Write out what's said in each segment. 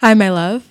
Hi, my love.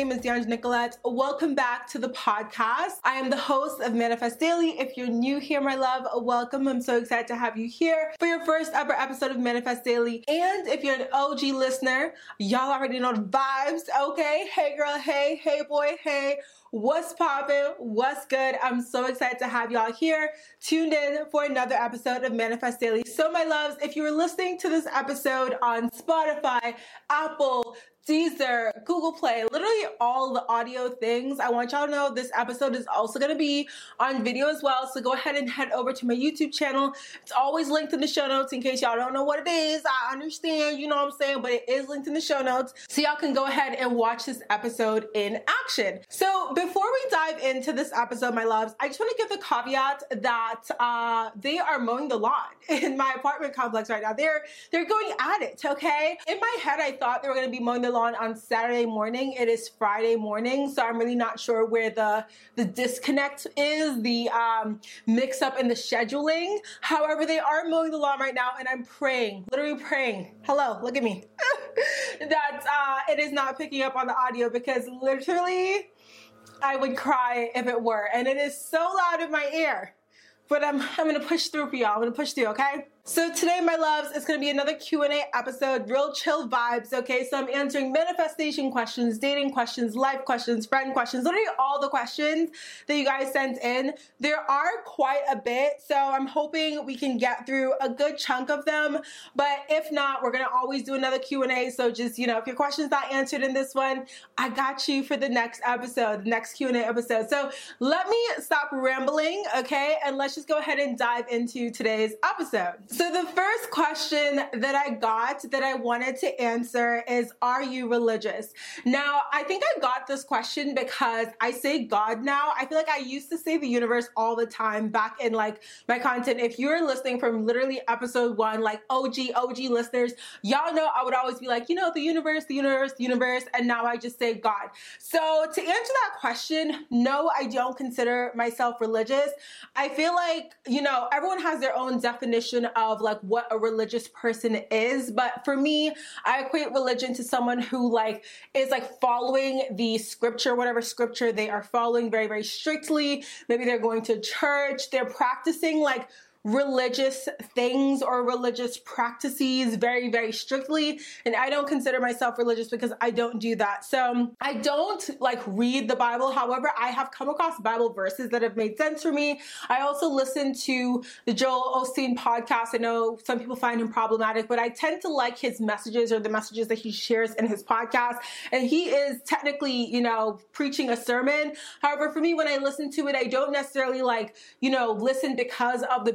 Name is Deandra Nicolette. Welcome back to the podcast. I am the host of Manifest Daily. If you're new here, my love, welcome. I'm so excited to have you here for your first ever episode of Manifest Daily. And if you're an OG listener, y'all already know the vibes, okay? Hey girl, hey, hey boy, hey. What's poppin'? What's good? I'm so excited to have y'all here tuned in for another episode of Manifest Daily. So, my loves, if you were listening to this episode on Spotify, Apple, Deezer, Google Play, literally all the audio things. I want y'all to know this episode is also going to be on video as well. So go ahead and head over to my YouTube channel. It's always linked in the show notes in case y'all don't know what it is. I understand, you know what I'm saying, but it is linked in the show notes. So y'all can go ahead and watch this episode in action. So before we dive into this episode, my loves, I just want to give the caveat that uh, they are mowing the lawn in my apartment complex right now. They're they're going at it, okay? In my head, I thought they were going to be mowing the on on Saturday morning. It is Friday morning, so I'm really not sure where the the disconnect is, the um, mix up in the scheduling. However, they are mowing the lawn right now, and I'm praying, literally praying. Hello, look at me. that uh, it is not picking up on the audio because literally, I would cry if it were, and it is so loud in my ear. But I'm I'm gonna push through for y'all. I'm gonna push through, okay? So today, my loves, it's going to be another Q&A episode, real chill vibes, okay? So I'm answering manifestation questions, dating questions, life questions, friend questions, literally all the questions that you guys sent in. There are quite a bit, so I'm hoping we can get through a good chunk of them, but if not, we're going to always do another Q&A, so just, you know, if your question's not answered in this one, I got you for the next episode, the next Q&A episode. So let me stop rambling, okay? And let's just go ahead and dive into today's episode. So, the first question that I got that I wanted to answer is Are you religious? Now, I think I got this question because I say God now. I feel like I used to say the universe all the time back in like my content. If you're listening from literally episode one, like OG, OG listeners, y'all know I would always be like, you know, the universe, the universe, the universe. And now I just say God. So, to answer that question, no, I don't consider myself religious. I feel like, you know, everyone has their own definition of like what a religious person is. But for me, I equate religion to someone who like is like following the scripture, whatever scripture they are following very, very strictly. Maybe they're going to church, they're practicing like religious things or religious practices very, very strictly. And I don't consider myself religious because I don't do that. So I don't like read the Bible. However, I have come across Bible verses that have made sense for me. I also listen to the Joel Osteen podcast. I know some people find him problematic, but I tend to like his messages or the messages that he shares in his podcast. And he is technically, you know, preaching a sermon. However, for me, when I listen to it, I don't necessarily like, you know, listen because of the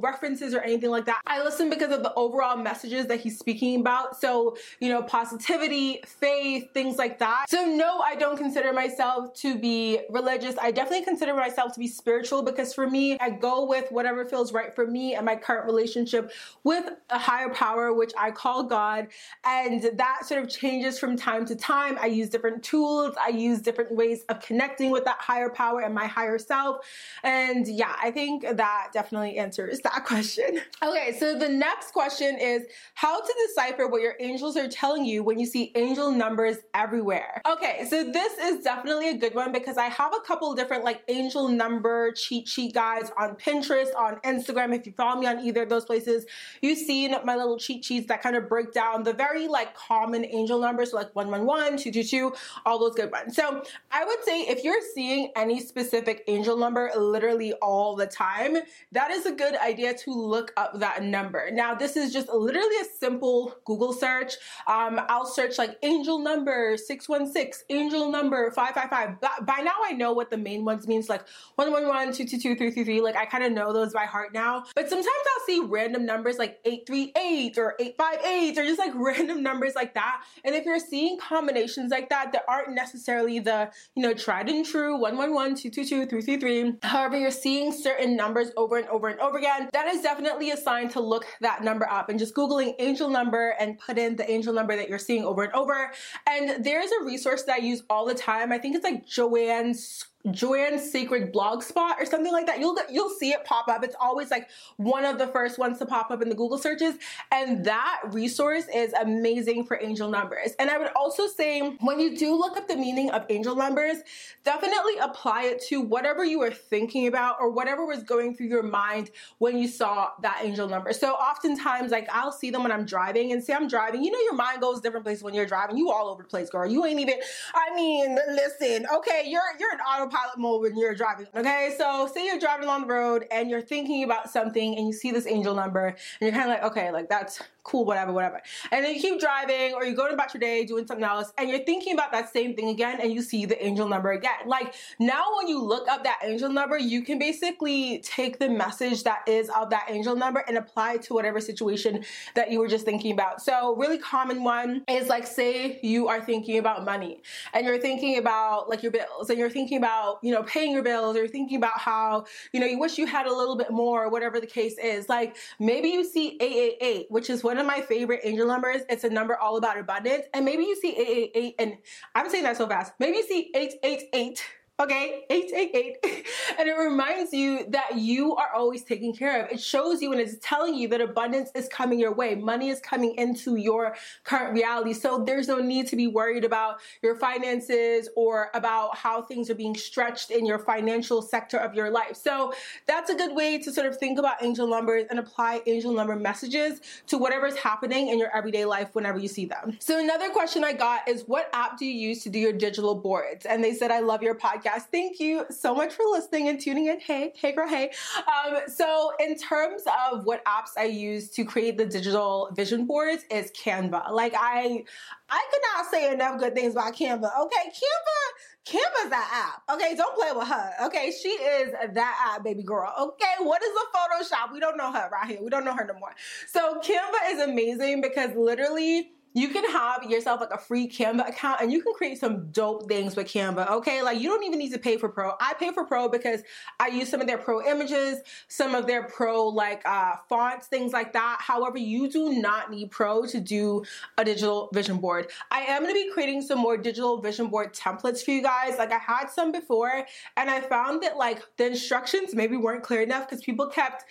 references or anything like that. I listen because of the overall messages that he's speaking about. So, you know, positivity, faith, things like that. So, no, I don't consider myself to be religious. I definitely consider myself to be spiritual because for me, I go with whatever feels right for me and my current relationship with a higher power, which I call God. And that sort of changes from time to time. I use different tools, I use different ways of connecting with that higher power and my higher self. And yeah, I think that definitely answers that question. Okay, so the next question is how to decipher what your angels are telling you when you see angel numbers everywhere. Okay, so this is definitely a good one because I have a couple different like angel number cheat sheet guides on Pinterest, on Instagram. If you follow me on either of those places, you've seen my little cheat sheets that kind of break down the very like common angel numbers, so like 111, 222, all those good ones. So I would say if you're seeing any specific angel number literally all the time, that is a good idea to look up that number. Now, this is just literally a simple Google search. Um, I'll search like angel number 616, angel number 555. By now, I know what the main ones means, like 111, 222, 333. Like, I kind of know those by heart now. But sometimes I'll see random numbers like 838 or 858 or just like random numbers like that. And if you're seeing combinations like that that aren't necessarily the, you know, tried and true 111, 222, 333, however, you're seeing certain numbers over and over and over again, that is definitely a sign to look that number up and just Googling angel number and put in the angel number that you're seeing over and over. And there's a resource that I use all the time. I think it's like Joanne's Joanne's Secret Blog Spot or something like that. You'll you'll see it pop up. It's always like one of the first ones to pop up in the Google searches, and that resource is amazing for angel numbers. And I would also say when you do look up the meaning of angel numbers, definitely apply it to whatever you were thinking about or whatever was going through your mind when you saw that angel number. So oftentimes, like I'll see them when I'm driving, and say I'm driving. You know, your mind goes different places when you're driving. You all over the place, girl. You ain't even. I mean, listen. Okay, you're you're an auto autopilot mode when you're driving. Okay, so say you're driving along the road and you're thinking about something and you see this angel number and you're kind of like, okay, like that's cool, whatever, whatever. And then you keep driving or you go about your day doing something else and you're thinking about that same thing again and you see the angel number again. Like now when you look up that angel number, you can basically take the message that is of that angel number and apply it to whatever situation that you were just thinking about. So really common one is like say you are thinking about money and you're thinking about like your bills and you're thinking about, you know, paying your bills or you're thinking about how, you know, you wish you had a little bit more or whatever the case is. Like maybe you see 888, which is what one of my favorite angel numbers. It's a number all about abundance. And maybe you see 888, and I'm saying that so fast. Maybe you see 888 Okay, 888. and it reminds you that you are always taken care of. It shows you and it's telling you that abundance is coming your way. Money is coming into your current reality. So there's no need to be worried about your finances or about how things are being stretched in your financial sector of your life. So that's a good way to sort of think about angel numbers and apply angel number messages to whatever's happening in your everyday life whenever you see them. So another question I got is what app do you use to do your digital boards? And they said, I love your podcast podcast. Thank you so much for listening and tuning in. Hey, hey, girl, hey. Um, so, in terms of what apps I use to create the digital vision boards, is Canva. Like I, I could not say enough good things about Canva. Okay, Canva, Canva's that app. Okay, don't play with her. Okay, she is that app, baby girl. Okay, what is a Photoshop? We don't know her right here. We don't know her no more. So Canva is amazing because literally you can have yourself like a free Canva account and you can create some dope things with Canva, okay? Like you don't even need to pay for Pro. I pay for Pro because I use some of their Pro images, some of their Pro like uh, fonts, things like that. However, you do not need Pro to do a digital vision board. I am gonna be creating some more digital vision board templates for you guys. Like I had some before and I found that like the instructions maybe weren't clear enough because people kept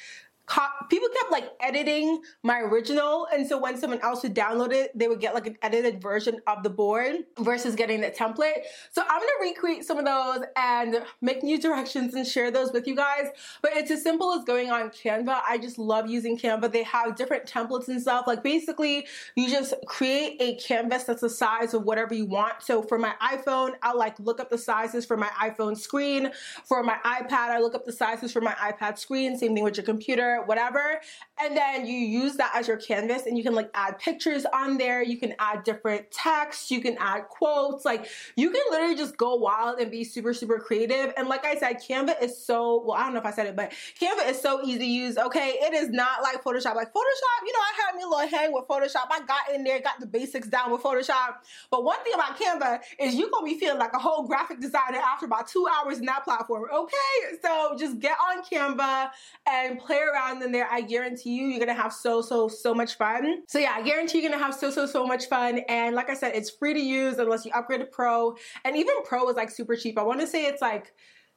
people kept like editing my original and so when someone else would download it they would get like an edited version of the board versus getting the template. So i'm gonna recreate some of those and make new directions and share those with you guys. But it's as simple as going on canva. I just love using canva. They have different templates and stuff. Like basically you just create a canvas that's the size of whatever you want. So for my iphone i'll like look up the sizes for my iphone screen. For my ipad i look up the sizes for my ipad screen. Same thing with your computer whatever. And then you use that as your canvas and you can like add pictures on there. You can add different texts. You can add quotes. Like you can literally just go wild and be super, super creative. And like I said, Canva is so, well, I don't know if I said it, but Canva is so easy to use. Okay. It is not like Photoshop. Like Photoshop, you know, I had me a little hang with Photoshop. I got in there, got the basics down with Photoshop. But one thing about Canva is you're going to be feeling like a whole graphic designer after about two hours in that platform. Okay. So just get on Canva and play around around in there, I guarantee you, you're gonna have so, so, so much fun. So yeah, I guarantee you're gonna have so, so, so much fun. And like I said, it's free to use unless you upgrade to Pro. And even Pro is like super cheap. I wanna say it's like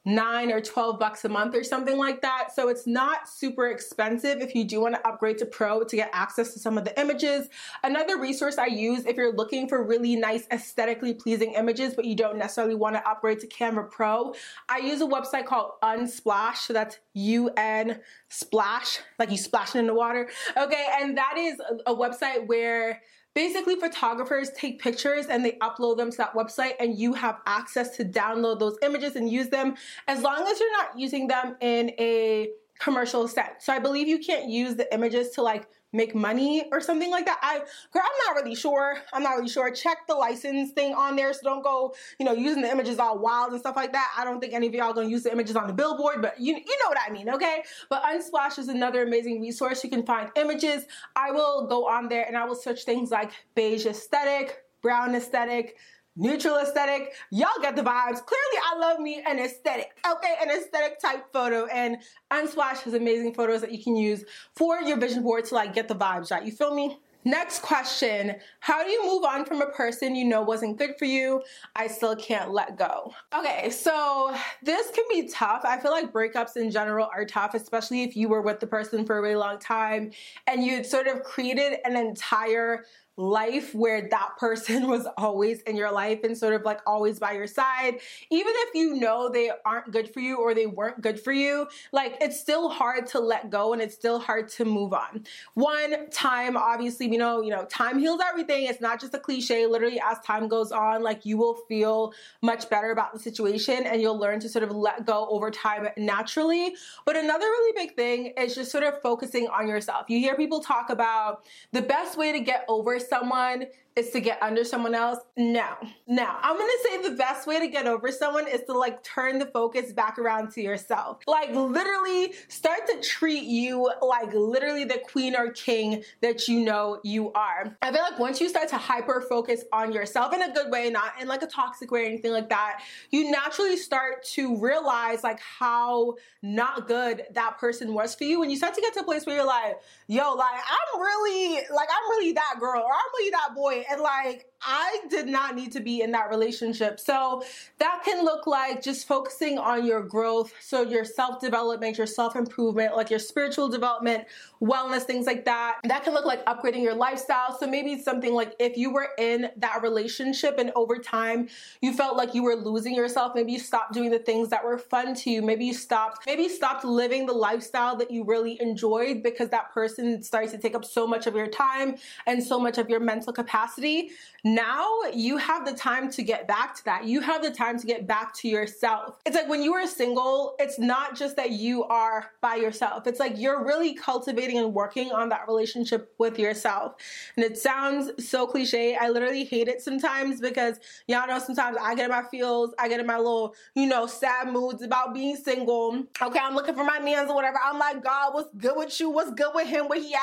nine or 12 bucks a month or something like that. So it's not super expensive if you do want to upgrade to Pro to get access to some of the images. Another resource I use if you're looking for really nice, aesthetically pleasing images, but you don't necessarily want to upgrade to Canva Pro, I use a website called Unsplash. So that's U N Splash, like you splashing in the water. Okay, and that is a website where basically photographers take pictures and they upload them to that website and you have access to download those images and use them as long as you're not using them in a commercial sense. So I believe you can't use the images to like make money or something like that. I girl, I'm not really sure. I'm not really sure. Check the license thing on there. So don't go, you know, using the images all wild and stuff like that. I don't think any of y'all gonna use the images on the billboard, but you you know what I mean, okay? But Unsplash is another amazing resource. You can find images. I will go on there and I will search things like beige aesthetic, brown aesthetic, neutral aesthetic. Y'all get the vibes. Clearly, I love me an aesthetic, okay? An aesthetic type photo. And Unsplash has amazing photos that you can use for your vision board to like get the vibes right. You feel me? Next question How do you move on from a person you know wasn't good for you? I still can't let go. Okay, so this can be tough. I feel like breakups in general are tough, especially if you were with the person for a really long time and you sort of created an entire life where that person was always in your life and sort of like always by your side, even if you know they aren't good for you or they weren't good for you, like it's still hard to let go and it's still hard to move on. One time, obviously, we know, you know, time heals everything. It's not just a cliche. Literally, as time goes on, like you will feel much better about the situation and you'll learn to sort of let go over time naturally. But another really big thing is just sort of focusing on yourself. You hear people talk about the best way to get over someone is to get under someone else. No. Now, I'm gonna say the best way to get over someone is to like turn the focus back around to yourself. Like literally start to treat you like literally the queen or king that you know you are. I feel like once you start to hyper focus on yourself in a good way, not in like a toxic way or anything like that, you naturally start to realize like how not good that person was for you. When you start to get to a place where you're like, yo, like I'm really, like I'm really that girl or I'm really that boy and like I did not need to be in that relationship. So that can look like just focusing on your growth. So your self development, your self improvement, like your spiritual development, wellness, things like that. That can look like upgrading your lifestyle. So maybe something like if you were in that relationship and over time you felt like you were losing yourself, maybe you stopped doing the things that were fun to you. Maybe you stopped, maybe you stopped living the lifestyle that you really enjoyed because that person started to take up so much of your time and so much of your mental capacity now you have the time to get back to that. You have the time to get back to yourself. It's like when you are single, it's not just that you are by yourself. It's like you're really cultivating and working on that relationship with yourself. And it sounds so cliche. I literally hate it sometimes because y'all know sometimes I get in my feels, I get in my little, you know, sad moods about being single. Okay, I'm looking for my mans or whatever. I'm like, God, what's good with you? What's good with him? Where he at?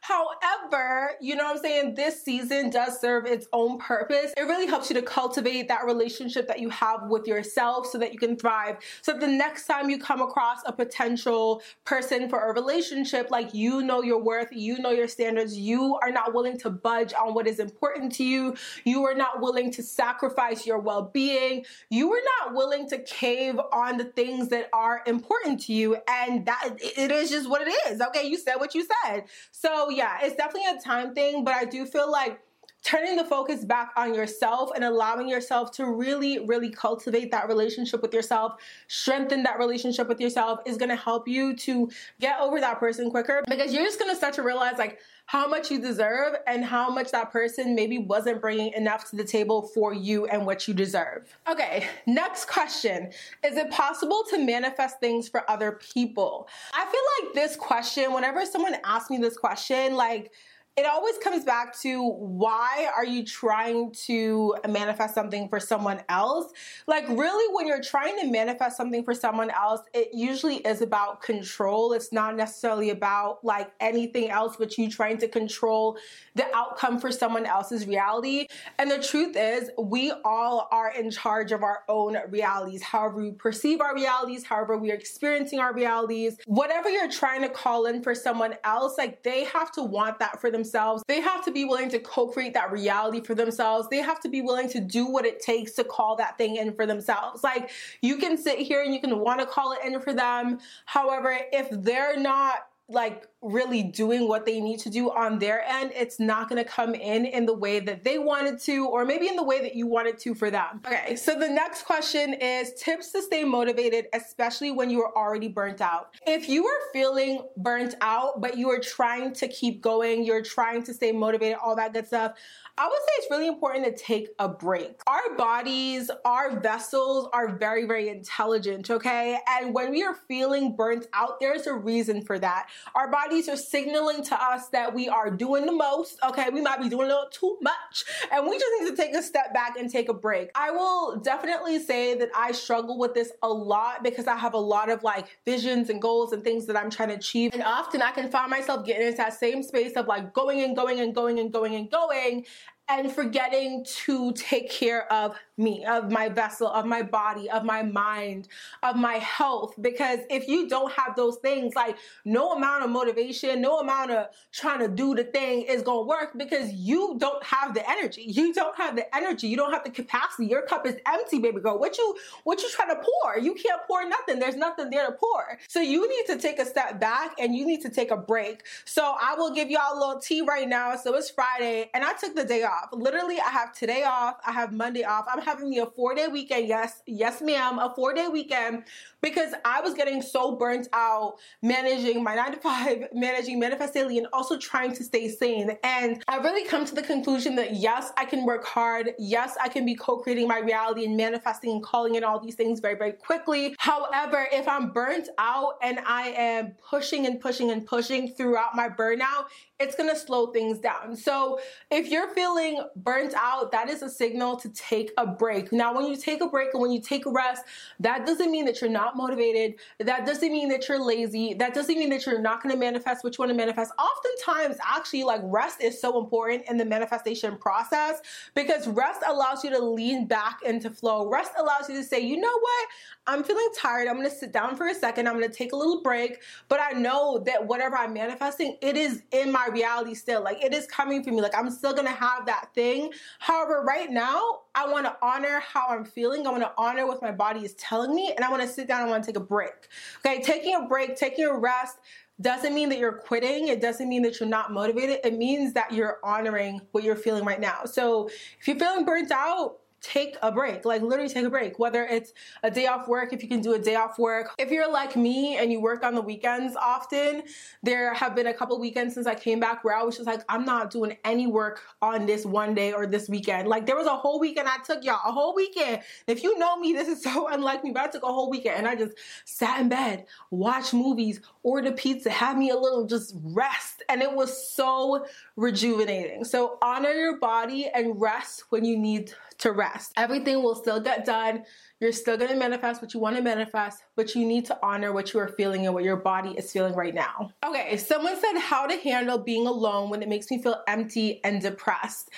However, you know what I'm saying? This season does serve its own own purpose, it really helps you to cultivate that relationship that you have with yourself so that you can thrive. So that the next time you come across a potential person for a relationship, like you know your worth, you know your standards, you are not willing to budge on what is important to you, you are not willing to sacrifice your well being, you are not willing to cave on the things that are important to you. And that it is just what it is. Okay, you said what you said. So, yeah, it's definitely a time thing, but I do feel like turning the focus back on yourself and allowing yourself to really, really cultivate that relationship with yourself, strengthen that relationship with yourself is gonna help you to get over that person quicker because you're just gonna start to realize like how much you deserve and how much that person maybe wasn't bringing enough to the table for you and what you deserve. Okay, next question Is it possible to manifest things for other people? I feel like this question, whenever someone asks me this question, like, it always comes back to why are you trying to manifest something for someone else? Like, really, when you're trying to manifest something for someone else, it usually is about control. It's not necessarily about like anything else, but you trying to control the outcome for someone else's reality. And the truth is, we all are in charge of our own realities, however we perceive our realities, however we are experiencing our realities. Whatever you're trying to call in for someone else, like they have to want that for themselves themselves. They have to be willing to co create that reality for themselves. They have to be willing to do what it takes to call that thing in for themselves. Like you can sit here and you can want to call it in for them. However, if they're not like really doing what they need to do on their end, it's not going to come in in the way that they wanted to, or maybe in the way that you wanted to for them. Okay, so the next question is tips to stay motivated, especially when you are already burnt out. If you are feeling burnt out, but you are trying to keep going, you're trying to stay motivated, all that good stuff, I would say it's really important to take a break. Our bodies, our vessels are very, very intelligent, okay? And when we are feeling burnt out, there's a reason for that. Our bodies are signaling to us that we are doing the most, okay? We might be doing a little too much, and we just need to take a step back and take a break. I will definitely say that I struggle with this a lot because I have a lot of like visions and goals and things that I'm trying to achieve. And often I can find myself getting into that same space of like going and going and going and going and going and forgetting to take care of me, of my vessel, of my body, of my mind, of my health. Because if you don't have those things, like no amount of motivation, no amount of trying to do the thing is going to work because you don't have the energy. You don't have the energy. You don't have the capacity. Your cup is empty, baby girl. What you, what you trying to pour? You can't pour nothing. There's nothing there to pour. So you need to take a step back and you need to take a break. So I will give y'all a little tea right now. So it's Friday and I took the day off. Literally, I have today off. I have Monday off. I'm having me a four day weekend. Yes, yes, ma'am, a four day weekend because I was getting so burnt out managing my nine to five, managing Manifest Daily, and also trying to stay sane. And I really come to the conclusion that yes, I can work hard. Yes, I can be co creating my reality and manifesting and calling in all these things very, very quickly. However, if I'm burnt out and I am pushing and pushing and pushing throughout my burnout, it's gonna slow things down. So if you're feeling burnt out, that is a signal to take a break. Now, when you take a break and when you take a rest, that doesn't mean that you're not motivated. That doesn't mean that you're lazy. That doesn't mean that you're not gonna manifest what you wanna manifest. Oftentimes, actually, like rest is so important in the manifestation process because rest allows you to lean back into flow. Rest allows you to say, you know what? I'm feeling tired. I'm gonna sit down for a second. I'm gonna take a little break, but I know that whatever I'm manifesting, it is in my reality still. Like it is coming for me. Like I'm still gonna have that thing. However, right now, I wanna honor how I'm feeling. I wanna honor what my body is telling me, and I wanna sit down and wanna take a break. Okay, taking a break, taking a rest doesn't mean that you're quitting. It doesn't mean that you're not motivated. It means that you're honoring what you're feeling right now. So if you're feeling burnt out, take a break. Like literally take a break. Whether it's a day off work, if you can do a day off work. If you're like me and you work on the weekends often, there have been a couple weekends since I came back where I was just like, I'm not doing any work on this one day or this weekend. Like there was a whole weekend I took y'all, a whole weekend. If you know me, this is so unlike me, but I took a whole weekend and I just sat in bed, watched movies, ordered pizza, had me a little just rest. And it was so rejuvenating. So honor your body and rest when you need to rest. Everything will still get done. You're still going to manifest what you want to manifest, but you need to honor what you are feeling and what your body is feeling right now. Okay, someone said how to handle being alone when it makes me feel empty and depressed.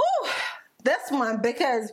Ooh, this one because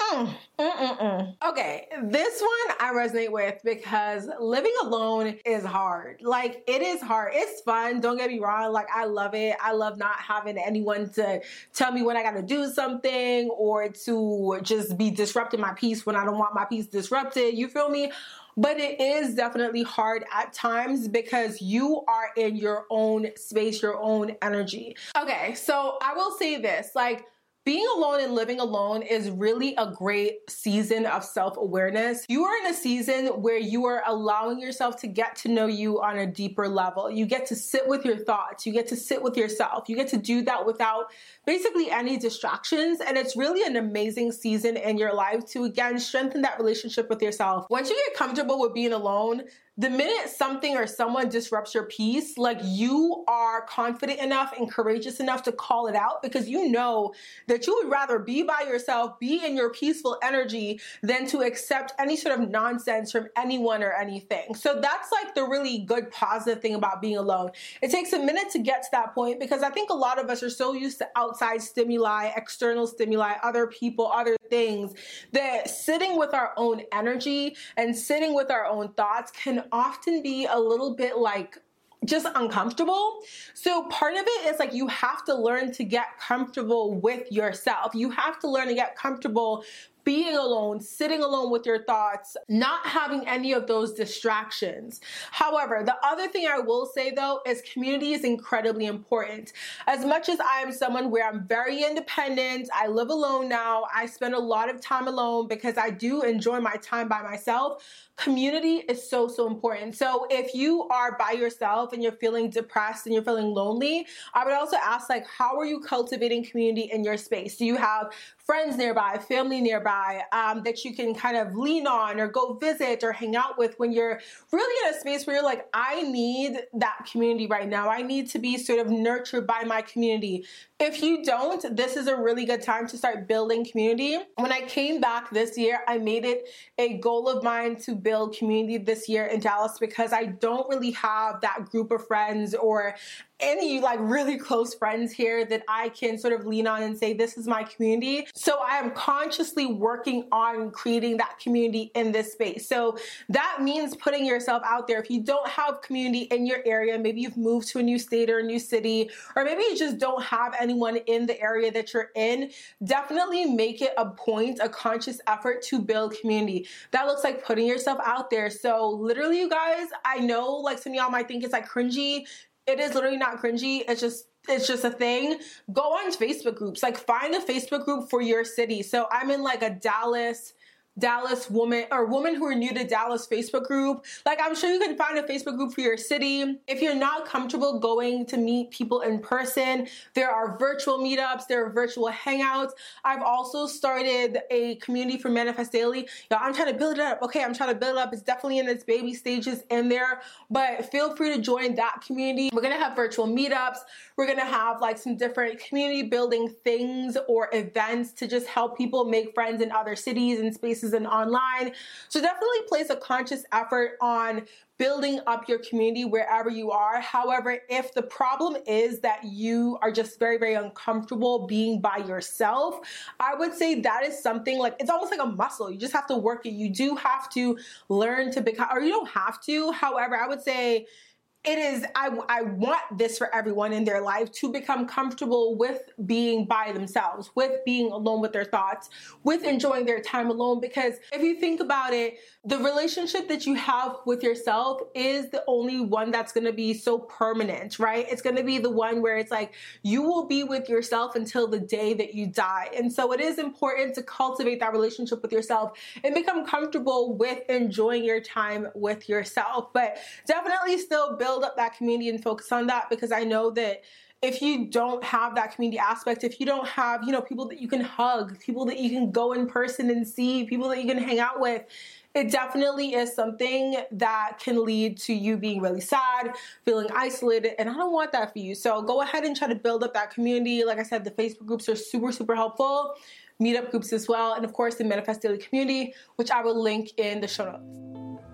Mm, mm, mm, mm, okay, this one I resonate with because living alone is hard. Like, it is hard. It's fun. Don't get me wrong. Like, I love it. I love not having anyone to tell me when I gotta do something or to just be disrupting my peace when I don't want my peace disrupted. You feel me? But it is definitely hard at times because you are in your own space, your own energy. Okay, so I will say this like, being alone and living alone is really a great season of self awareness. You are in a season where you are allowing yourself to get to know you on a deeper level. You get to sit with your thoughts, you get to sit with yourself. You get to do that without basically any distractions. And it's really an amazing season in your life to again strengthen that relationship with yourself. Once you get comfortable with being alone, the minute something or someone disrupts your peace, like you are confident enough and courageous enough to call it out because you know that you would rather be by yourself, be in your peaceful energy than to accept any sort of nonsense from anyone or anything. So that's like the really good positive thing about being alone. It takes a minute to get to that point because I think a lot of us are so used to outside stimuli, external stimuli, other people, other things that sitting with our own energy and sitting with our own thoughts can often be a little bit like just uncomfortable. So part of it is like you have to learn to get comfortable with yourself. You have to learn to get comfortable being alone, sitting alone with your thoughts, not having any of those distractions. However, the other thing I will say though is community is incredibly important. As much as I am someone where I'm very independent, I live alone now, I spend a lot of time alone because I do enjoy my time by myself community is so so important so if you are by yourself and you're feeling depressed and you're feeling lonely i would also ask like how are you cultivating community in your space do you have friends nearby family nearby um, that you can kind of lean on or go visit or hang out with when you're really in a space where you're like i need that community right now. I need to be sort of nurtured by my community if you don't, this is a really good time to start building community. When I came back this year, I made it a goal of mine to build community this year in Dallas because I don't really have that group of friends or any like really close friends here that I can sort of lean on and say, this is my community. So I am consciously working on creating that community in this space. So that means putting yourself out there. If you don't have community in your area, maybe you've moved to a new state or a new city, or maybe you just don't have anyone in the area that you're in, definitely make it a point, a conscious effort to build community. That looks like putting yourself out there. So literally, you guys, I know like some of y'all might think it's like cringy it is literally not cringy. It's just it's just a thing. Go on Facebook groups. Like find a Facebook group for your city. So I'm in like a Dallas Dallas woman or women who are new to Dallas Facebook group. Like I'm sure you can find a Facebook group for your city. If you're not comfortable going to meet people in person, there are virtual meetups, there are virtual hangouts. I've also started a community for Manifest Daily. Y'all, I'm trying to build it up. Okay, I'm trying to build it up. It's definitely in its baby stages in there, but feel free to join that community. We're gonna have virtual meetups. We're gonna have like some different community building things or events to just help people make friends in other cities and spaces and online. So definitely place a conscious effort on building up your community wherever you are. However, if the problem is that you are just very, very uncomfortable being by yourself, I would say that is something like it's almost like a muscle. You just have to work it. You do have to learn to become, or you don't have to. However, I would say it is I, I want this for everyone in their life to become comfortable with being by themselves with being alone with their thoughts with enjoying their time alone because if you think about it the relationship that you have with yourself is the only one that's going to be so permanent, right? It's going to be the one where it's like you will be with yourself until the day that you die. And so it is important to cultivate that relationship with yourself and become comfortable with enjoying your time with yourself. But definitely still build up that community and focus on that because I know that if you don't have that community aspect, if you don't have, you know, people that you can hug, people that you can go in person and see, people that you can hang out with, it definitely is something that can lead to you being really sad, feeling isolated, and I don't want that for you. So go ahead and try to build up that community. Like I said, the Facebook groups are super, super helpful. Meetup groups as well, and of course the Manifest Daily community, which I will link in the show notes.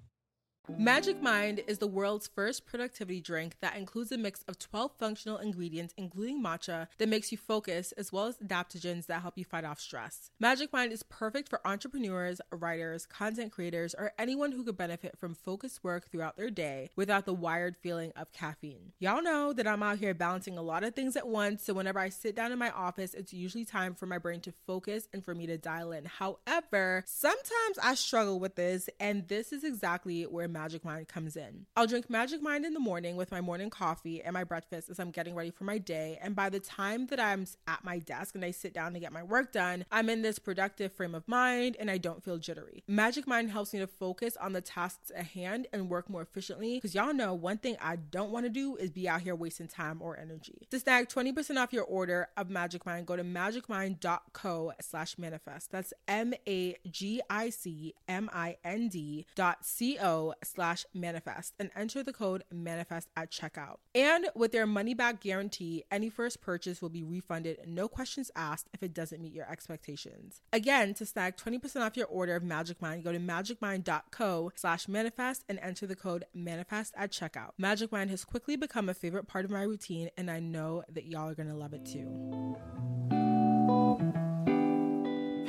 Magic Mind is the world's first productivity drink that includes a mix of 12 functional ingredients, including matcha, that makes you focus, as well as adaptogens that help you fight off stress. Magic Mind is perfect for entrepreneurs, writers, content creators, or anyone who could benefit from focused work throughout their day without the wired feeling of caffeine. Y'all know that I'm out here balancing a lot of things at once, so whenever I sit down in my office, it's usually time for my brain to focus and for me to dial in. However, sometimes I struggle with this, and this is exactly where Magic Mind comes in. I'll drink Magic Mind in the morning with my morning coffee and my breakfast as I'm getting ready for my day, and by the time that I'm at my desk and I sit down to get my work done, I'm in this productive frame of mind and I don't feel jittery. Magic Mind helps me to focus on the tasks at hand and work more efficiently because y'all know one thing I don't want to do is be out here wasting time or energy. To snag 20% off your order of Magic Mind, go to magicmind.co slash manifest. That's M A G I C M I N D dot C O slash manifest and enter the code manifest at checkout. And with their money back guarantee, any first purchase will be refunded, no questions asked if it doesn't meet your expectations. Again, to snag 20% off your order of Magic Mind, go to magicmind.co slash manifest and enter the code manifest at checkout. Magic Mind has quickly become a favorite part of my routine, and I know that y'all are gonna love it too.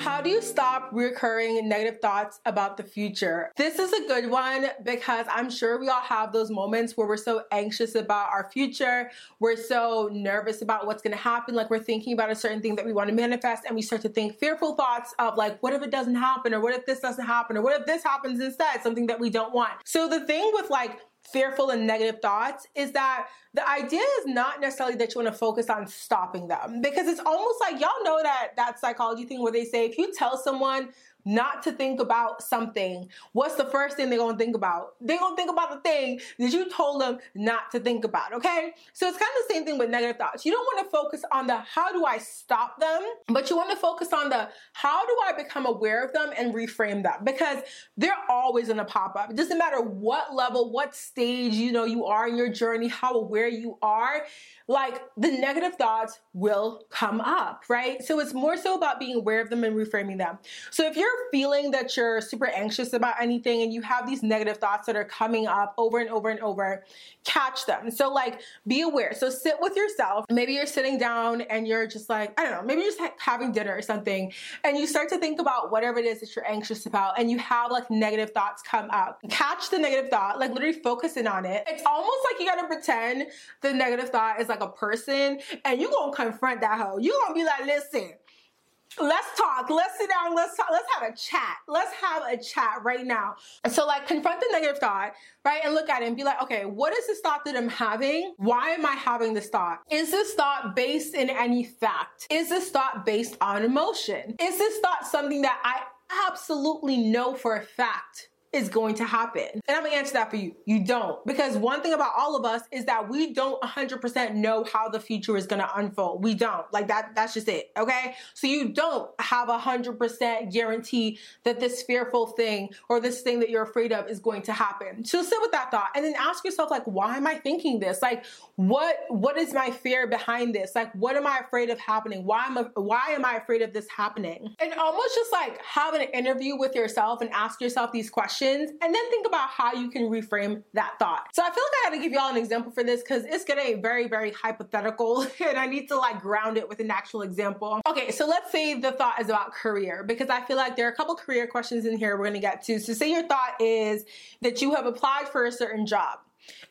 How do you stop recurring negative thoughts about the future? This is a good one because I'm sure we all have those moments where we're so anxious about our future. We're so nervous about what's going to happen. Like we're thinking about a certain thing that we want to manifest and we start to think fearful thoughts of like, what if it doesn't happen? Or what if this doesn't happen? Or what if this happens instead? Something that we don't want. So the thing with like, fearful and negative thoughts is that the idea is not necessarily that you want to focus on stopping them. Because it's almost like y'all know that that psychology thing where they say if you tell someone not to think about something, what's the first thing they're gonna think about? They're gonna think about the thing that you told them not to think about, okay? So it's kind of the same thing with negative thoughts. You don't wanna focus on the how do I stop them, but you wanna focus on the how do I become aware of them and reframe them because they're always gonna pop up. It doesn't matter what level, what stage you know you are in your journey, how aware you are like the negative thoughts will come up, right? So it's more so about being aware of them and reframing them. So if you're feeling that you're super anxious about anything and you have these negative thoughts that are coming up over and over and over, catch them. So like be aware. So sit with yourself. Maybe you're sitting down and you're just like, I don't know, maybe you're just ha- having dinner or something and you start to think about whatever it is that you're anxious about and you have like negative thoughts come up. Catch the negative thought, like literally focus in on it. It's almost like you gotta pretend the negative thought is like a person and you're gonna confront that hoe. You're gonna be like, listen, let's talk. Let's sit down. Let's talk. Let's have a chat. Let's have a chat right now. So like confront the negative thought right and look at it and be like okay what is this thought that i'm having? Why am i having this thought? Is this thought based in any fact? Is this thought based on emotion? Is this thought something that i absolutely know for a fact is going to happen? And I'm gonna answer that for you. You don't. Because one thing about all of us is that we don't 100% know how the future is gonna unfold. We don't. Like that, that's just it. Okay? So you don't have a 100% guarantee that this fearful thing or this thing that you're afraid of is going to happen. So sit with that thought and then ask yourself, like, why am I thinking this? Like, what what is my fear behind this? Like, what am I afraid of happening? Why am I, why am I afraid of this happening? And almost just like have an interview with yourself and ask yourself these questions and then think about how you can reframe that thought. So I feel like I gotta give y'all an example for this because it's getting very, very hypothetical and I need to like ground it with an actual example. Okay, so let's say the thought is about career because I feel like there are a couple career questions in here we're gonna get to. So say your thought is that you have applied for a certain job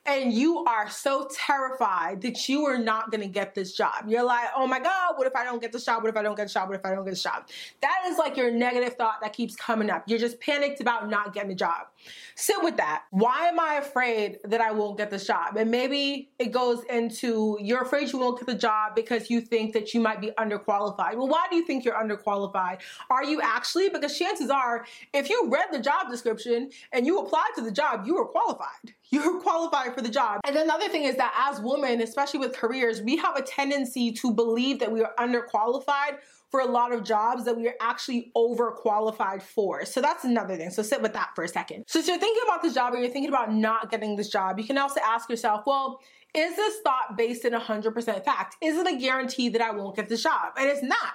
and you are so terrified that you are not going to get this job. You're like, oh my God, what if I don't get this job? What if I don't get this job? What if I don't get this job? That is like your negative thought that keeps coming up. You're just panicked about not getting a job. Sit with that. Why am I afraid that I won't get the job? And maybe it goes into you're afraid you won't get the job because you think that you might be underqualified. Well, why do you think you're underqualified? Are you actually? Because chances are, if you read the job description and you applied to the job, you were qualified you're qualified for the job. And another thing is that as women, especially with careers, we have a tendency to believe that we are underqualified for a lot of jobs that we are actually overqualified for. So that's another thing. So sit with that for a second. So if you're thinking about this job or you're thinking about not getting this job, you can also ask yourself, well, is this thought based in 100% fact? Is it a guarantee that I won't get the job? And it's not.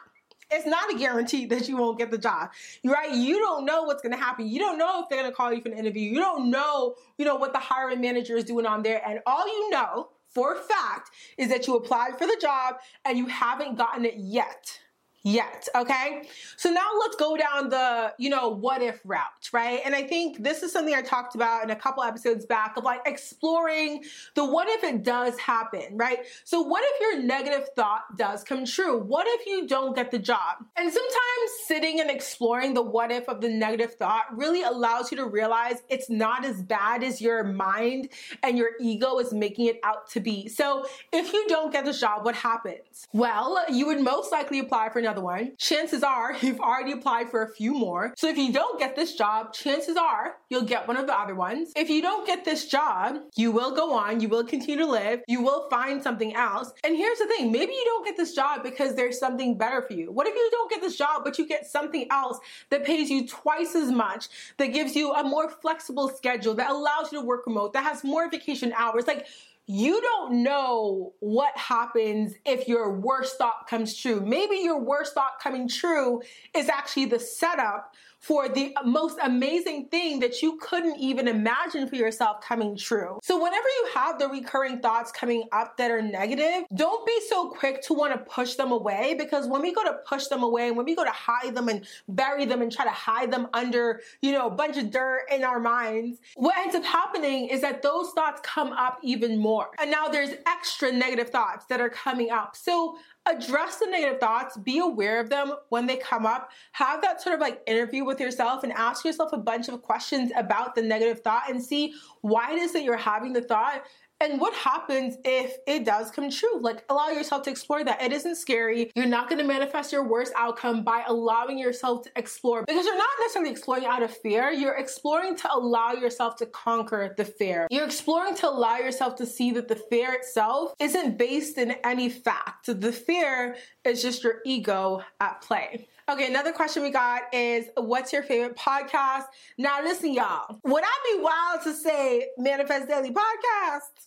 it's not a guarantee that you won't get the job, right? You don't know what's going to happen. You don't know if they're going to call you for an interview. You don't know, you know, what the hiring manager is doing on there. And all you know for a fact is that you applied for the job and you haven't gotten it yet yet. Okay. So now let's go down the, you know, what if route, right? And I think this is something I talked about in a couple episodes back of like exploring the what if it does happen, right? So what if your negative thought does come true? What if you don't get the job? And sometimes sitting and exploring the what if of the negative thought really allows you to realize it's not as bad as your mind and your ego is making it out to be. So if you don't get the job, what happens? Well, you would most likely apply for another another one, chances are you've already applied for a few more. So if you don't get this job, chances are you'll get one of the other ones. If you don't get this job, you will go on, you will continue to live, you will find something else. And here's the thing maybe you don't get this job because there's something better for you. What if you don't get this job, but you get something else that pays you twice as much, that gives you a more flexible schedule, that allows you to work remote, that has more vacation hours? Like, you don't know what happens if your worst thought comes true. Maybe your worst thought coming true is actually the setup for the most amazing thing that you couldn't even imagine for yourself coming true. So, whenever you have the recurring thoughts coming up that are negative, don't be so quick to want to push them away because when we go to push them away and when we go to hide them and bury them and try to hide them under, you know, a bunch of dirt in our minds, what ends up happening is that those thoughts come up even more. And now there's extra negative thoughts that are coming up. So, address the negative thoughts, be aware of them when they come up, have that sort of like interview with yourself and ask yourself a bunch of questions about the negative thought and see why it is that you're having the thought and what happens if it does come true? Like, allow yourself to explore that. It isn't scary. You're not going to manifest your worst outcome by allowing yourself to explore because you're not necessarily exploring out of fear. You're exploring to allow yourself to conquer the fear. You're exploring to allow yourself to see that the fear itself isn't based in any fact. The fear is just your ego at play. Okay, another question we got is what's your favorite podcast? Now, listen, y'all. Would I be wild to say Manifest Daily Podcast?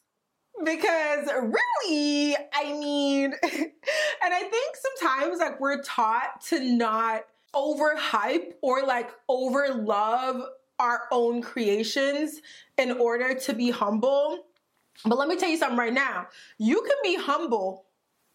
Because really, I mean, and I think sometimes like we're taught to not overhype or like over love our own creations in order to be humble. But let me tell you something right now. You can be humble,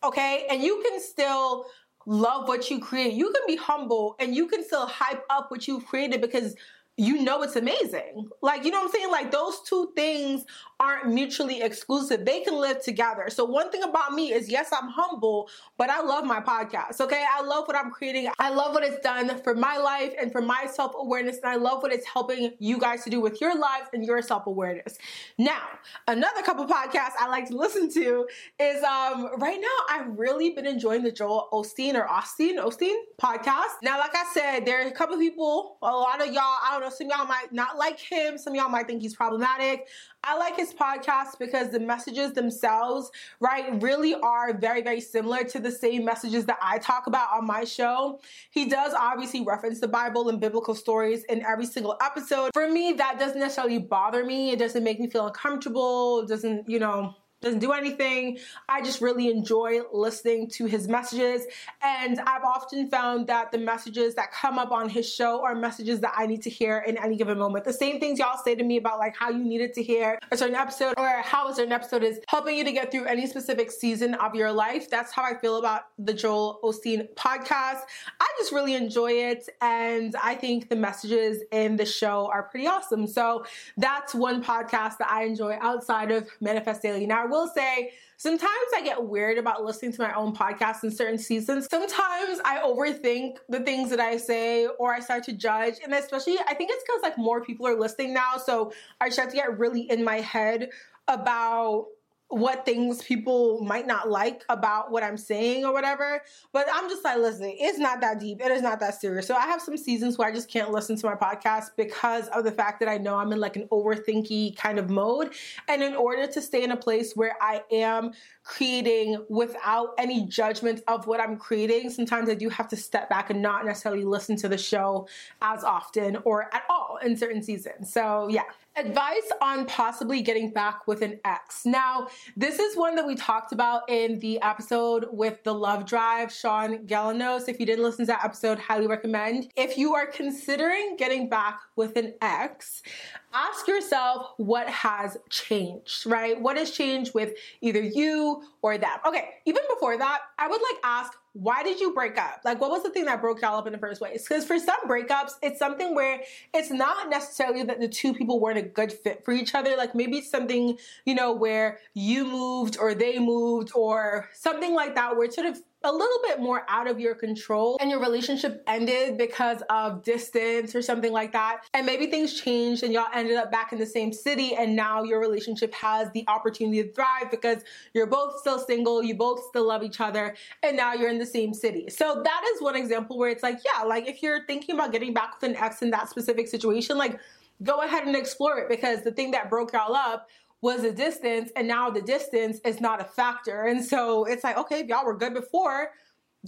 okay? And you can still love what you create. You can be humble and you can still hype up what you've created because you know it's amazing. Like, you know what I'm saying? Like, those two things aren't mutually exclusive. They can live together. So, one thing about me is yes, I'm humble, but I love my podcast. Okay. I love what I'm creating. I love what it's done for my life and for my self awareness. And I love what it's helping you guys to do with your lives and your self awareness. Now, another couple podcasts I like to listen to is um right now I've really been enjoying the Joel Osteen or Austin Osteen podcast. Now, like I said, there are a couple people, a lot of y'all, I don't know, some y'all might not like him, some y'all might think he's problematic. I like his podcast because the messages themselves, right, really are very, very similar to the same messages that I talk about on my show. He does obviously reference the Bible and biblical stories in every single episode. For me, that doesn't necessarily bother me. It doesn't make me feel uncomfortable. It doesn't, you know, doesn't do anything. I just really enjoy listening to his messages. And I've often found that the messages that come up on his show are messages that I need to hear in any given moment. The same things y'all say to me about like how you needed to hear a certain episode or how a certain episode is helping you to get through any specific season of your life. That's how I feel about the Joel Osteen podcast. I just really enjoy it. And I think the messages in the show are pretty awesome. So that's one podcast that I enjoy outside of Manifest Daily. Now, will say sometimes I get weird about listening to my own podcast in certain seasons. Sometimes I overthink the things that I say or I start to judge. And especially, I think it's because like more people are listening now. So I start to get really in my head about what things people might not like about what I'm saying or whatever. But I'm just like, listen, it's not that deep. It is not that serious. So I have some seasons where I just can't listen to my podcast because of the fact that I know I'm in like an overthinky kind of mode. And in order to stay in a place where I am creating without any judgment of what I'm creating, sometimes I do have to step back and not necessarily listen to the show as often or at all in certain seasons. So yeah. Advice on possibly getting back with an ex. Now, this is one that we talked about in the episode with the Love Drive, Sean Galanos. If you didn't listen to that episode, highly recommend. If you are considering getting back with an ex, ask yourself what has changed, right? What has changed with either you or them? Okay, even before that, I would like ask why did you break up? Like, what was the thing that broke y'all up in the first place? Because for some breakups, it's something where it's not necessarily that the two people weren't a good fit for each other. Like, maybe it's something, you know, where you moved or they moved or something like that, where it's sort of a little bit more out of your control and your relationship ended because of distance or something like that. And maybe things changed and y'all ended up back in the same city and now your relationship has the opportunity to thrive because you're both still single, you both still love each other, and now you're in the same city. So that is one example where it's like, yeah, like if you're thinking about getting back with an ex in that specific situation, like go ahead and explore it because the thing that broke y'all up was the distance and now the distance is not a factor. And so it's like, okay, if y'all were good before,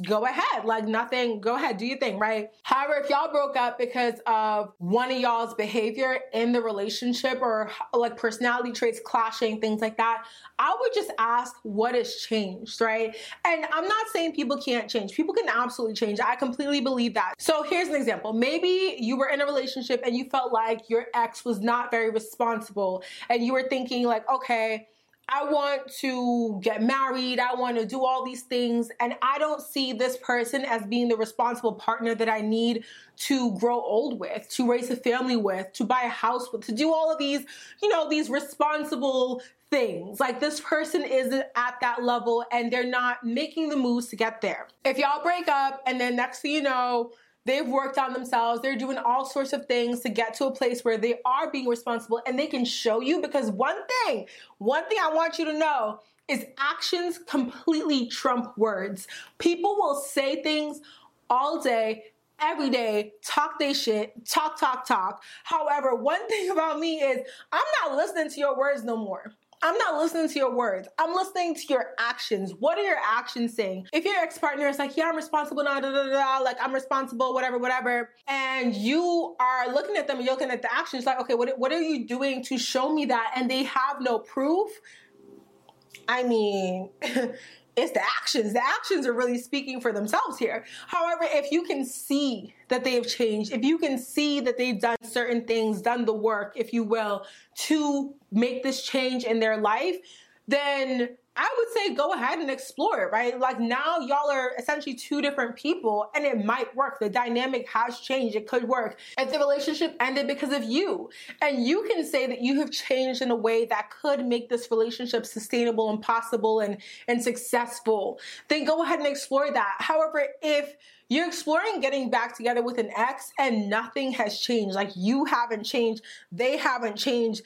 go ahead. Like nothing, go ahead, do your thing, right? However, if y'all broke up because of one of y'all's behavior in the relationship or like personality traits clashing, things like that, I would just ask what has changed, right? And I'm not saying people can't change. People can absolutely change. I completely believe that. So here's an example. Maybe you were in a relationship and you felt like your ex was not very responsible and you were thinking like, okay, I want to get married. I want to do all these things. And I don't see this person as being the responsible partner that I need to grow old with, to raise a family with, to buy a house with, to do all of these, you know, these responsible things. Like this person isn't at that level and they're not making the moves to get there. If y'all break up and then next thing you know, They've worked on themselves. They're doing all sorts of things to get to a place where they are being responsible and they can show you because one thing, one thing I want you to know is actions completely trump words. People will say things all day, every day, talk they shit, talk, talk, talk. However, one thing about me is I'm not listening to your words no more. I'm not listening to your words. I'm listening to your actions. What are your actions saying? If your ex partner is like, yeah, I'm responsible, da, da, da, da, like I'm responsible, whatever, whatever, and you are looking at them and you're looking at the actions, like, okay, what, what are you doing to show me that? And they have no proof. I mean, it's the actions. The actions are really speaking for themselves here. However, if you can see that they have changed, if you can see that they've done certain things, done the work, if you will, to make this change in their life, then I would say go ahead and explore it, right? Like now y'all are essentially two different people and it might work. The dynamic has changed. It could work. If the relationship ended because of you and you can say that you have changed in a way that could make this relationship sustainable and possible and, and successful, then go ahead and explore that. However, if you're exploring getting back together with an ex and nothing has changed, like you haven't changed, they haven't changed,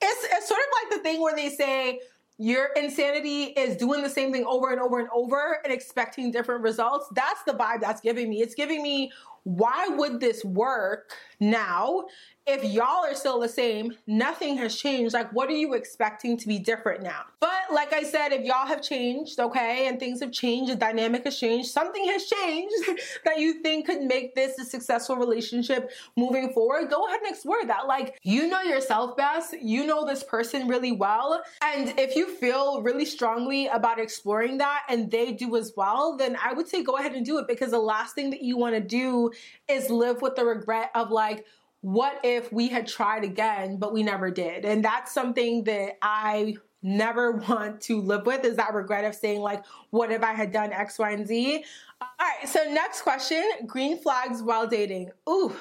it's, it's sort of like the thing where they say, your insanity is doing the same thing over and over and over and expecting different results. That's the vibe that's giving me. It's giving me, why would this work now if y'all are still the same, nothing has changed. Like, what are you expecting to be different now? But like I said, if y'all have changed, okay, and things have changed, the dynamic has changed, something has changed that you think could make this a successful relationship moving forward, go ahead and explore that. Like, you know yourself best, you know this person really well. And if you feel really strongly about exploring that and they do as well, then I would say go ahead and do it because the last thing that you want to do is live with the regret of like, what if we had tried again, but we never did? And that's something that I never want to live with is that regret of saying like, what if I had done X, Y, and Z? All right, so next question, green flags while dating. Ooh,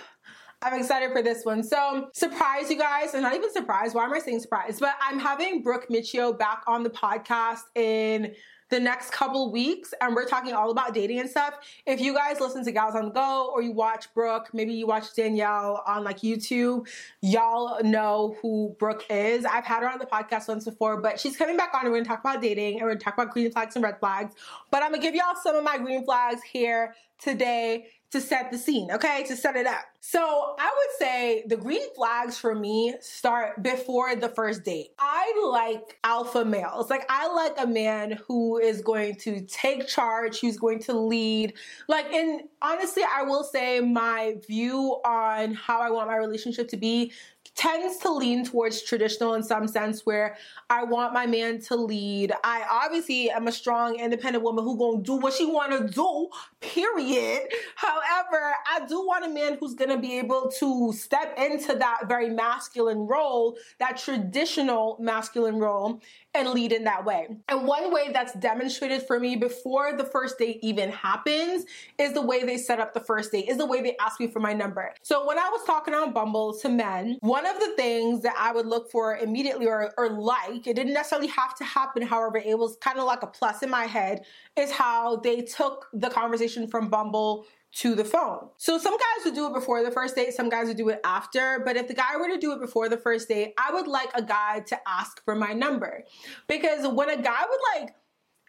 I'm excited for this one. So, surprise, you guys, and not even surprised. Why am I saying surprise? But I'm having Brooke Miccio back on the podcast in the next couple weeks and we're talking all about dating and stuff. If you guys listen to Gals on the Go or you watch Brooke, maybe you watch Danielle on like YouTube, y'all know who Brooke is. I've had her on the podcast once before, but she's coming back on and we're gonna talk about dating and we're gonna talk about green flags and red flags. But I'm gonna give y'all some of my green flags here today to set the scene, okay? To set it up. So I would say the green flags for me start before the first date. I like alpha males. Like I like a man who is going to take charge, who's going to lead. Like, and honestly, I will say my view on how I want my relationship to be tends to lean towards traditional in some sense where I want my man to lead. I obviously am a strong independent woman who gonna do what she wanna do, period. However, I do want a man who's gonna be able to step into that very masculine role, that traditional masculine role and lead in that way. And one way that's demonstrated for me before the first date even happens is the way they set up the first date, is the way they ask me for my number. So when I was talking on Bumble to men, one of the things that I would look for immediately or, or like, it didn't necessarily have to happen, however, it was kind of like a plus in my head, is how they took the conversation from Bumble to the phone. So some guys would do it before the first date, some guys would do it after. But if the guy were to do it before the first date, I would like a guy to ask for my number. Because when a guy would like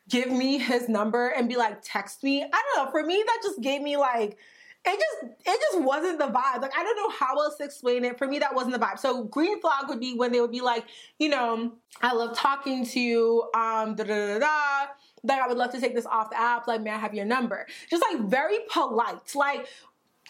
give me his number and be like, text me, I don't know, for me, that just gave me like, it just it just wasn't the vibe. Like I don't know how else to explain it. For me, that wasn't the vibe. So green flag would be when they would be like, you know, I love talking to you, um, da da da da like I would love to take this off the app. Like, may I have your number? Just like very polite. Like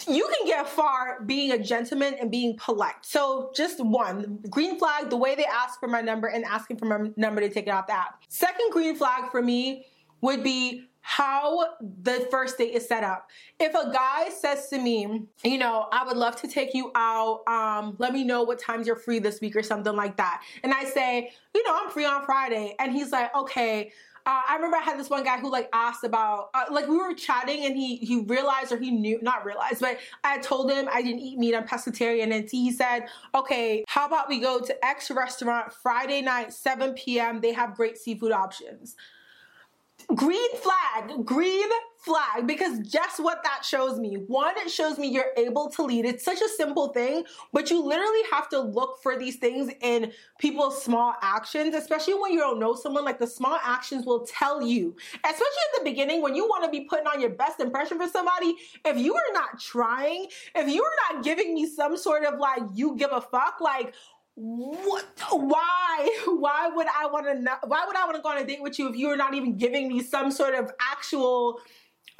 you can get far being a gentleman and being polite. So just one green flag, the way they ask for my number and asking for my number to take it off the app. Second green flag for me would be how the first date is set up. If a guy says to me, you know, I would love to take you out, um, let me know what times you're free this week or something like that. And I say, you know, I'm free on Friday. And he's like, okay, uh, I remember I had this one guy who like asked about uh, like we were chatting and he he realized or he knew not realized but I told him I didn't eat meat I'm pescatarian and he said okay how about we go to X restaurant Friday night 7 p.m. they have great seafood options green flag, green flag, because guess what that shows me? One, it shows me you're able to lead. It's such a simple thing, but you literally have to look for these things in people's small actions, especially when you don't know someone. Like the small actions will tell you, especially at the beginning when you want to be putting on your best impression for somebody. If you are not trying, if you are not giving me some sort of like, you give a fuck, like, what why why would i want to why would i want to go on a date with you if you're not even giving me some sort of actual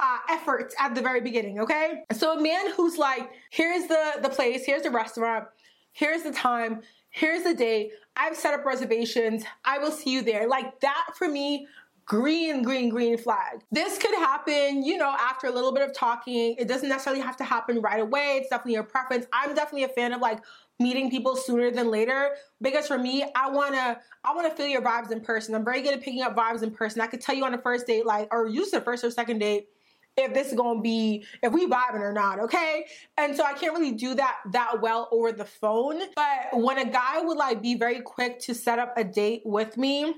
uh, effort at the very beginning okay so a man who's like here's the the place here's the restaurant here's the time here's the date i've set up reservations i will see you there like that for me green, green, green flag. This could happen, you know, after a little bit of talking. It doesn't necessarily have to happen right away. It's definitely your preference. I'm definitely a fan of like meeting people sooner than later. Because for me i want to i want to feel your vibes in person. I'm very good at picking up vibes in person. I could tell you on the first date like or use the first or second date if this is gonna be if we vibing or not okay? And so i can't really do that that well over the phone. But when a guy would like be very quick to set up a date with me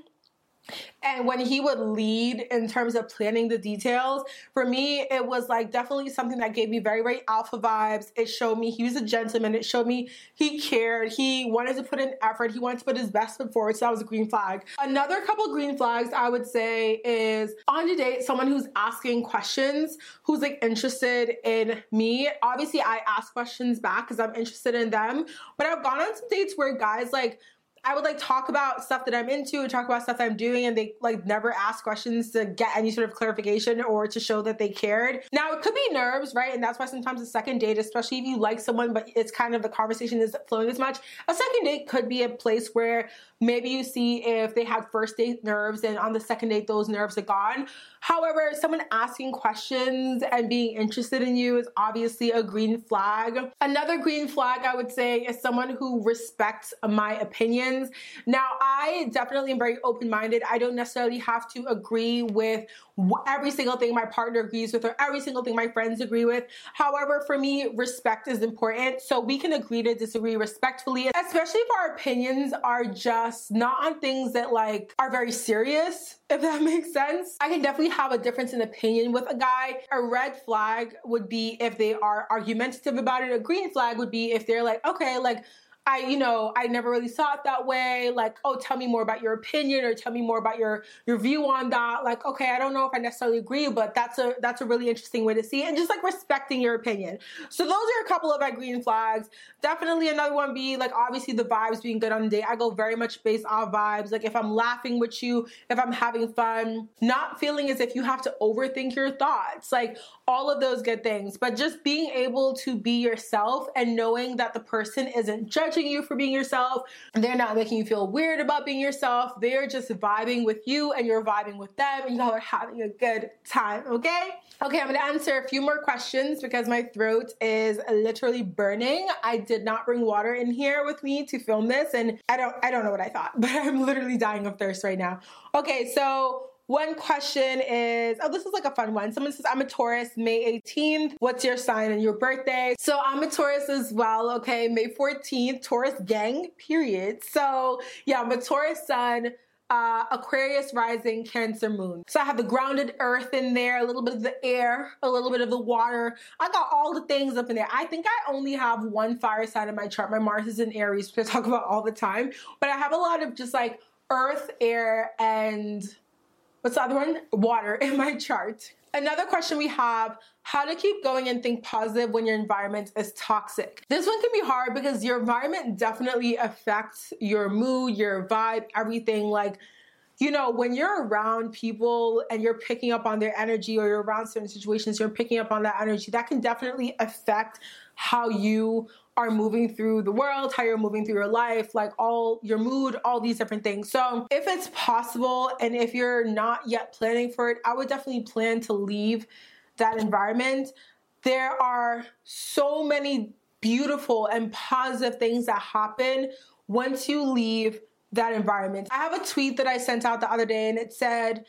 and when he would lead in terms of planning the details, for me, it was like definitely something that gave me very, very alpha vibes. It showed me he was a gentleman. It showed me he cared. He wanted to put in effort. He wanted to put his best foot forward. So that was a green flag. Another couple green flags I would say is on a date, someone who's asking questions, who's like interested in me. Obviously, I ask questions back because I'm interested in them. But I've gone on some dates where guys like I would like talk about stuff that I'm into and talk about stuff that I'm doing, and they like never ask questions to get any sort of clarification or to show that they cared. Now, it could be nerves, right? And that's why sometimes a second date, especially if you like someone, but it's kind of the conversation isn't flowing as much, a second date could be a place where maybe you see if they had first date nerves, and on the second date, those nerves are gone. However, someone asking questions and being interested in you is obviously a green flag. Another green flag I would say is someone who respects my opinions. Now, I definitely am very open minded. I don't necessarily have to agree with every single thing my partner agrees with or every single thing my friends agree with. However, for me, respect is important. So we can agree to disagree respectfully, especially if our opinions are just not on things that like are very serious if that makes sense. I can definitely have a difference in opinion with a guy. A red flag would be if they are argumentative about it. A green flag would be if they're like, okay, like I, you know, I never really saw it that way. Like, oh, tell me more about your opinion or tell me more about your your view on that. Like, okay, I don't know if I necessarily agree, but that's a that's a really interesting way to see it. And just like respecting your opinion. So those are a couple of my green flags. Definitely another one be like obviously the vibes being good on the date. I go very much based off vibes. Like if I'm laughing with you, if I'm having fun, not feeling as if you have to overthink your thoughts. Like all of those good things. But just being able to be yourself and knowing that the person isn't judging you for being yourself. They're not making you feel weird about being yourself. They're just vibing with you and you're vibing with them and y'all are having a good time, okay? Okay, I'm gonna answer a few more questions because my throat is literally burning. I did not bring water in here with me to film this and I don't I don't know what I thought, but I'm literally dying of thirst right now. Okay, so one question is, oh, this is like a fun one. Someone says, I'm a Taurus, May 18th. What's your sign and your birthday? So I'm a Taurus as well, okay? May 14th, Taurus gang, period. So yeah, I'm a Taurus sun. Uh, Aquarius rising, Cancer moon. So I have the grounded earth in there, a little bit of the air, a little bit of the water. I got all the things up in there. I think I only have one fire sign in my chart. My Mars is in Aries, which I talk about all the time. But I have a lot of just like earth, air, and what's the other one? Water in my chart. Another question we have how to keep going and think positive when your environment is toxic. This one can be hard because your environment definitely affects your mood, your vibe, everything. Like, you know, when you're around people and you're picking up on their energy or you're around certain situations, you're picking up on that energy, that can definitely affect how you are moving through the world, how you're moving through your life, like all your mood, all these different things. So, if it's possible and if you're not yet planning for it, I would definitely plan to leave that environment. There are so many beautiful and positive things that happen once you leave that environment. I have a tweet that I sent out the other day and it said,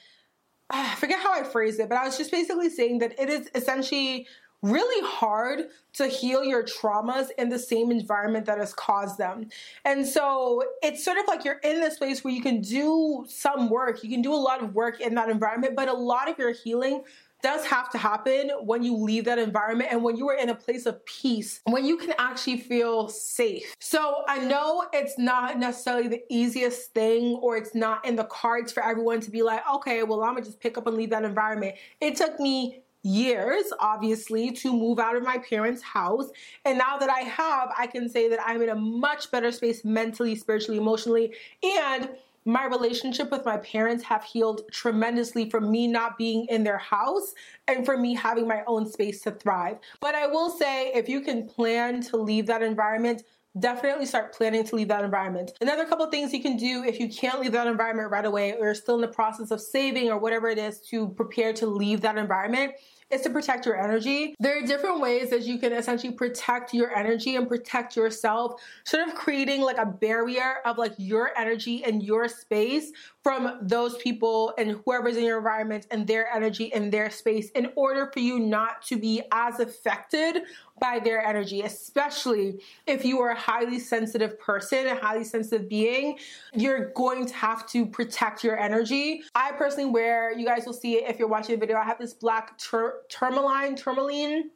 ah, I forget how I phrased it, but I was just basically saying that it is essentially really hard to heal your traumas in the same environment that has caused them. And so it's sort of like you're in this place where you can do some work, you can do a lot of work in that environment, but a lot of your healing does have to happen when you leave that environment and when you are in a place of peace, when you can actually feel safe. So I know it's not necessarily the easiest thing or it's not in the cards for everyone to be like, okay, well, I'm gonna just pick up and leave that environment. It took me years, obviously, to move out of my parents' house. And now that I have, I can say that I'm in a much better space mentally, spiritually, emotionally, and my relationship with my parents have healed tremendously from me not being in their house and for me having my own space to thrive. But I will say if you can plan to leave that environment, definitely start planning to leave that environment. Another couple things you can do if you can't leave that environment right away or you're still in the process of saving or whatever it is to prepare to leave that environment is to protect your energy. There are different ways that you can essentially protect your energy and protect yourself, sort of creating like a barrier of like your energy and your space from those people and whoever's in your environment and their energy and their space in order for you not to be as affected by their energy, especially if you are a highly sensitive person, a highly sensitive being, you're going to have to protect your energy. I personally wear, you guys will see it if you're watching the video, I have this black tur- tourmaline, tourmaline.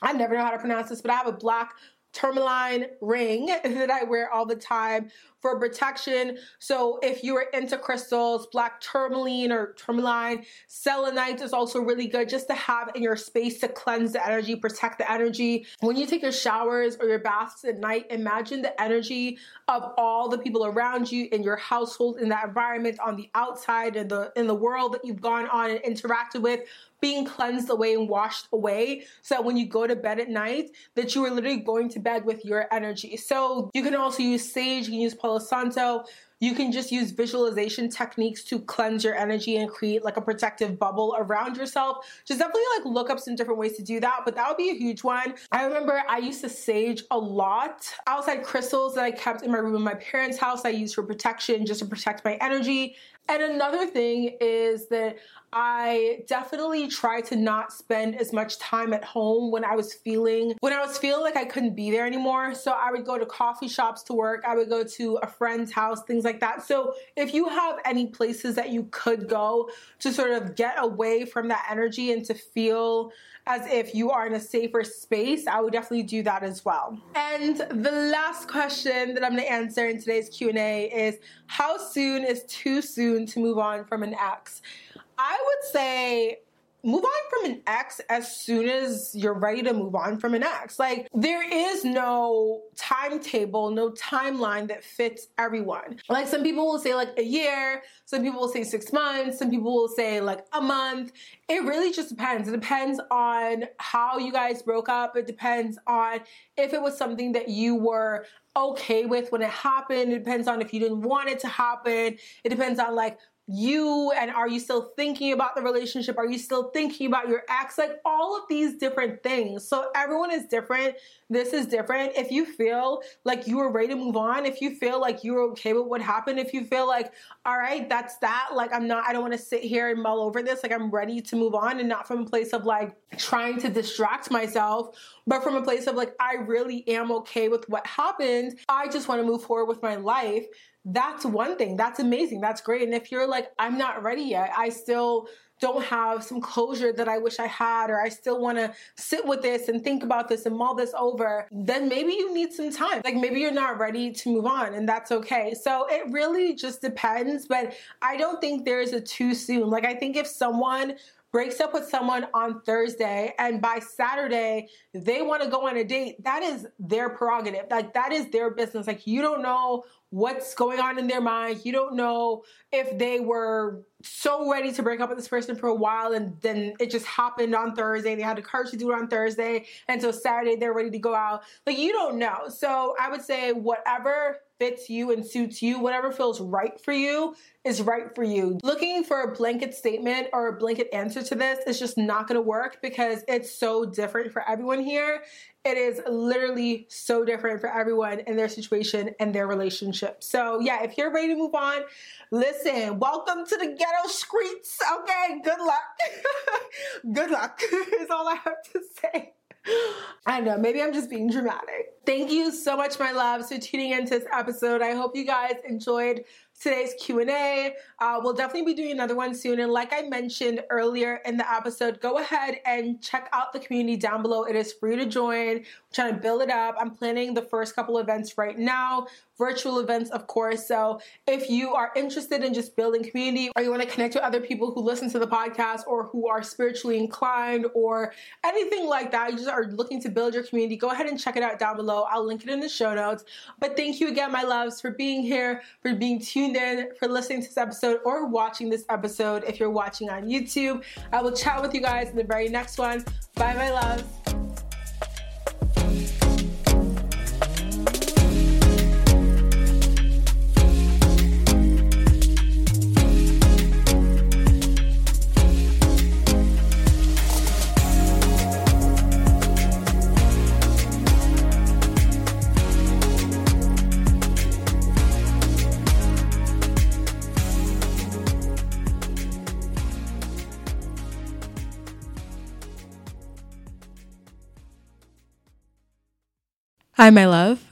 I never know how to pronounce this, but I have a black tourmaline ring that I wear all the time for protection. So if you are into crystals, black tourmaline or tourmaline, selenite is also really good just to have in your space to cleanse the energy, protect the energy. When you take your showers or your baths at night, imagine the energy of all the people around you in your household, in that environment, on the outside, in the in the world that you've gone on and interacted with being cleansed away and washed away so that when you go to bed at night that you are literally going to bed with your energy so you can also use sage you can use santo you can just use visualization techniques to cleanse your energy and create like a protective bubble around yourself. Just definitely like look up some different ways to do that, but that would be a huge one. I remember I used to sage a lot. Outside crystals that I kept in my room in my parents' house, I used for protection just to protect my energy. And another thing is that I definitely try to not spend as much time at home when I was feeling when I was feeling like I couldn't be there anymore. So I would go to coffee shops to work, I would go to a friend's house, things like that. So if you have any places that you could go to sort of get away from that energy and to feel as if you are in a safer space, I would definitely do that as well. And the last question that I'm going to answer in today's Q&A is how soon is too soon to move on from an ex? I would say move on from an ex as soon as you're ready to move on from an ex. Like, there is no timetable, no timeline that fits everyone. Like, some people will say like a year, some people will say six months, some people will say like a month. It really just depends. It depends on how you guys broke up, it depends on if it was something that you were okay with when it happened. It depends on if you didn't want it to happen. It depends on like you and are you still thinking about the relationship? Are you still thinking about your ex? Like all of these different things. So everyone is different. This is different. If you feel like you are ready to move on, if you feel like you're okay with what happened, if you feel like, all right, that's that, like I'm not, I don't want to sit here and mull over this, like I'm ready to move on and not from a place of like trying to distract myself, but from a place of like, I really am okay with what happened. I just want to move forward with my life that's one thing. That's amazing. That's great. And if you're like, I'm not ready yet, I still don't have some closure that I wish I had, or I still want to sit with this and think about this and mull this over, then maybe you need some time. Like maybe you're not ready to move on, and that's okay. So it really just depends, but I don't think there's a too soon. Like I think if someone breaks up with someone on Thursday and by Saturday they want to go on a date, that is their prerogative. Like that is their business. Like you don't know what's going on in their mind. You don't know if they were so ready to break up with this person for a while and then it just happened on Thursday. They had the courage to do it on Thursday. And so Saturday they're ready to go out. Like you don't know. So I would say whatever fits you and suits you, whatever feels right for you is right for you. Looking for a blanket statement or a blanket answer to this is just not gonna work because it's so different for everyone here. It is literally so different for everyone in their situation and their relationship. So, yeah, if you're ready to move on, listen, welcome to the ghetto streets. Okay, good luck. good luck is all I have to say. I know, maybe I'm just being dramatic. Thank you so much, my loves, for tuning into this episode. I hope you guys enjoyed today's q&a uh, we'll definitely be doing another one soon. And like i mentioned earlier in the episode go ahead and check out the community down below. It is free to join. I'm trying to build it up. I'm planning the first couple events right now virtual events of course. So if you are interested in just building community or you want to connect with other people who listen to the podcast or who are spiritually inclined or anything like that you just are looking to build your community go ahead and check it out down below. I'll link it in the show notes. But thank you again my loves for being here for being tuned for listening to this episode, or watching this episode if you're watching on YouTube. I will chat with you guys in the very next one. Bye, my loves. Hi, my love.